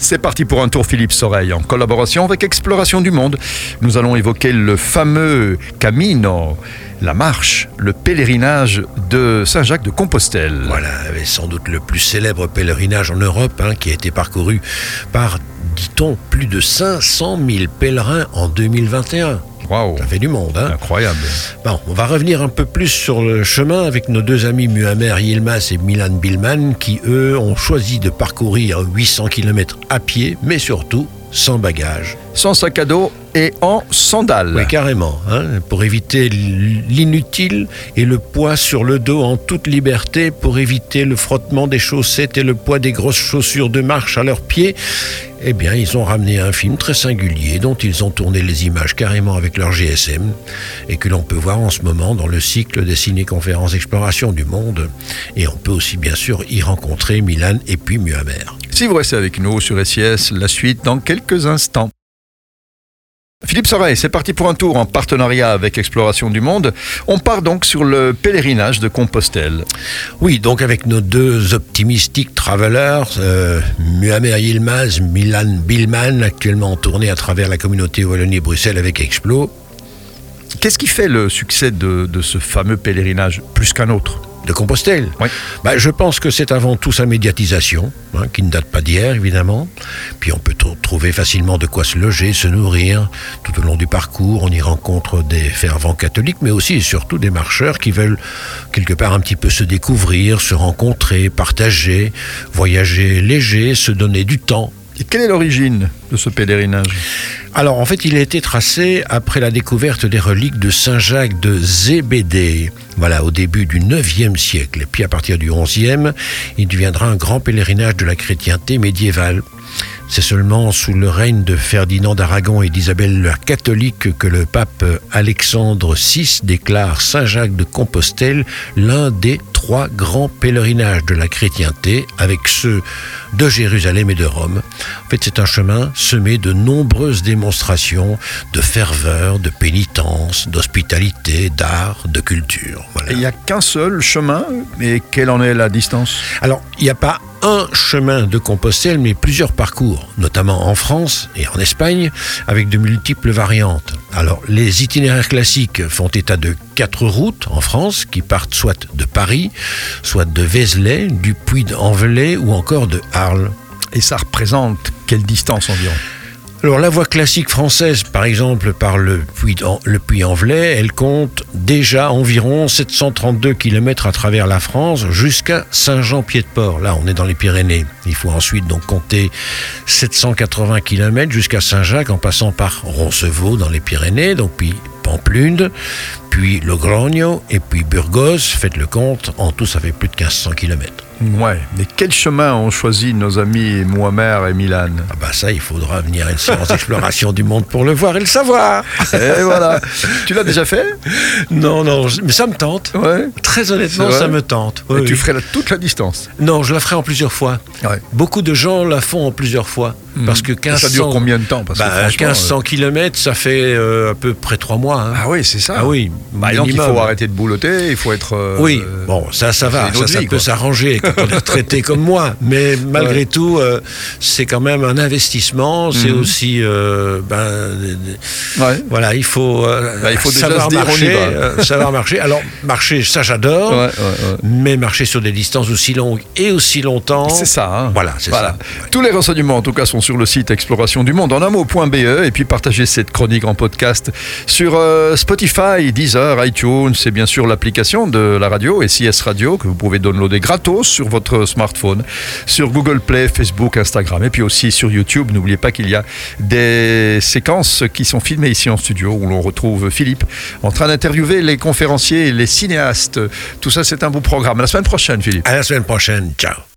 C'est parti pour un tour Philippe Soreille en collaboration avec Exploration du Monde. Nous allons évoquer le fameux Camino, la marche, le pèlerinage de Saint-Jacques de Compostelle. Voilà, sans doute le plus célèbre pèlerinage en Europe hein, qui a été parcouru par, dit-on, plus de 500 000 pèlerins en 2021. Wow. Ça fait du monde, hein Incroyable. Bon, on va revenir un peu plus sur le chemin avec nos deux amis Muammer Yilmaz et Milan Bilman qui, eux, ont choisi de parcourir 800 km à pied, mais surtout sans bagages. Sans sac à dos et en sandales. Oui, carrément, hein, pour éviter l'inutile et le poids sur le dos en toute liberté, pour éviter le frottement des chaussettes et le poids des grosses chaussures de marche à leurs pieds. Eh bien, ils ont ramené un film très singulier dont ils ont tourné les images carrément avec leur GSM et que l'on peut voir en ce moment dans le cycle des ciné-conférences Exploration du Monde. Et on peut aussi bien sûr y rencontrer Milan et puis Muammer. Si vous restez avec nous sur SIS, la suite dans quelques instants. Philippe Soreille, c'est parti pour un tour en partenariat avec Exploration du Monde. On part donc sur le pèlerinage de Compostelle. Oui, donc avec nos deux optimistiques travelers, euh, Muammer Yilmaz, Milan Billman, actuellement en tournée à travers la communauté Wallonie-Bruxelles avec Explo. Qu'est-ce qui fait le succès de, de ce fameux pèlerinage plus qu'un autre? De Compostelle. Oui. Bah, je pense que c'est avant tout sa médiatisation, hein, qui ne date pas d'hier évidemment. Puis on peut trouver facilement de quoi se loger, se nourrir. Tout au long du parcours, on y rencontre des fervents catholiques, mais aussi et surtout des marcheurs qui veulent quelque part un petit peu se découvrir, se rencontrer, partager, voyager léger, se donner du temps. Et quelle est l'origine de ce pèlerinage alors en fait, il a été tracé après la découverte des reliques de Saint Jacques de Zébédée, voilà, au début du 9e siècle. Et puis à partir du 11e, il deviendra un grand pèlerinage de la chrétienté médiévale. C'est seulement sous le règne de Ferdinand d'Aragon et d'Isabelle la catholique que le pape Alexandre VI déclare Saint Jacques de Compostelle l'un des trois grands pèlerinages de la chrétienté avec ceux de Jérusalem et de Rome. En fait, c'est un chemin semé de nombreuses démonstrations de ferveur, de pénitence, d'hospitalité, d'art, de culture. il n'y a qu'un seul chemin, mais quelle en est la distance? Alors, il n'y a pas un chemin de Compostelle, mais plusieurs parcours, notamment en France et en Espagne, avec de multiples variantes. Alors, les itinéraires classiques font état de quatre routes en France qui partent soit de Paris, soit de Vézelay, du Puy-en-Velay ou encore de Arles. Et ça représente quelle distance environ? Alors la voie classique française, par exemple par le Puy-en-Velay, elle compte déjà environ 732 km à travers la France jusqu'à Saint-Jean-Pied-de-Port. Là, on est dans les Pyrénées. Il faut ensuite donc compter 780 km jusqu'à Saint-Jacques en passant par Roncevaux dans les Pyrénées, donc puis Pamplune, puis Logrogno et puis Burgos. Faites le compte, en tout ça fait plus de 1500 km. Ouais, mais quel chemin ont choisi nos amis Mohamed et Milan? Ah bah ça, il faudra venir à une séance d'exploration du monde pour le voir et le savoir. Et voilà. Tu l'as déjà fait? Non, non, mais ça me tente. Ouais. Très honnêtement, ça me tente. et tu ferais toute la distance? Non, je la ferai en plusieurs fois. Ouais. Beaucoup de gens la font en plusieurs fois. Mhm. Parce que 1500, ça dure combien de temps? Parce bah, 1500 km, ça fait euh, à peu près trois mois. Hein. Ah oui, c'est ça. Ah oui. Bah, donc il faut arrêter de boulotter, il faut être. Euh, oui, bon, ça, ça va, ça, ça peut s'arranger quand on est traité comme moi. Mais malgré tout, euh, c'est quand même un investissement. C'est mhm. aussi, ben, ouais. voilà, il faut, bah, il faut savoir marcher, savoir marcher. Alors marcher, ça j'adore, mais marcher sur des distances aussi longues et aussi longtemps. C'est ça. Hein. Voilà, c'est ça. Tous les renseignements, en tout cas, sont sur le site Exploration du Monde en un mot.be et puis partagez cette chronique en podcast sur euh, Spotify, Deezer, iTunes et bien sûr l'application de la radio SIS Radio que vous pouvez downloader gratos sur votre smartphone, sur Google Play, Facebook, Instagram et puis aussi sur YouTube. N'oubliez pas qu'il y a des séquences qui sont filmées ici en studio où l'on retrouve Philippe en train d'interviewer les conférenciers et les cinéastes. Tout ça, c'est un beau programme. À la semaine prochaine, Philippe. À la semaine prochaine. Ciao.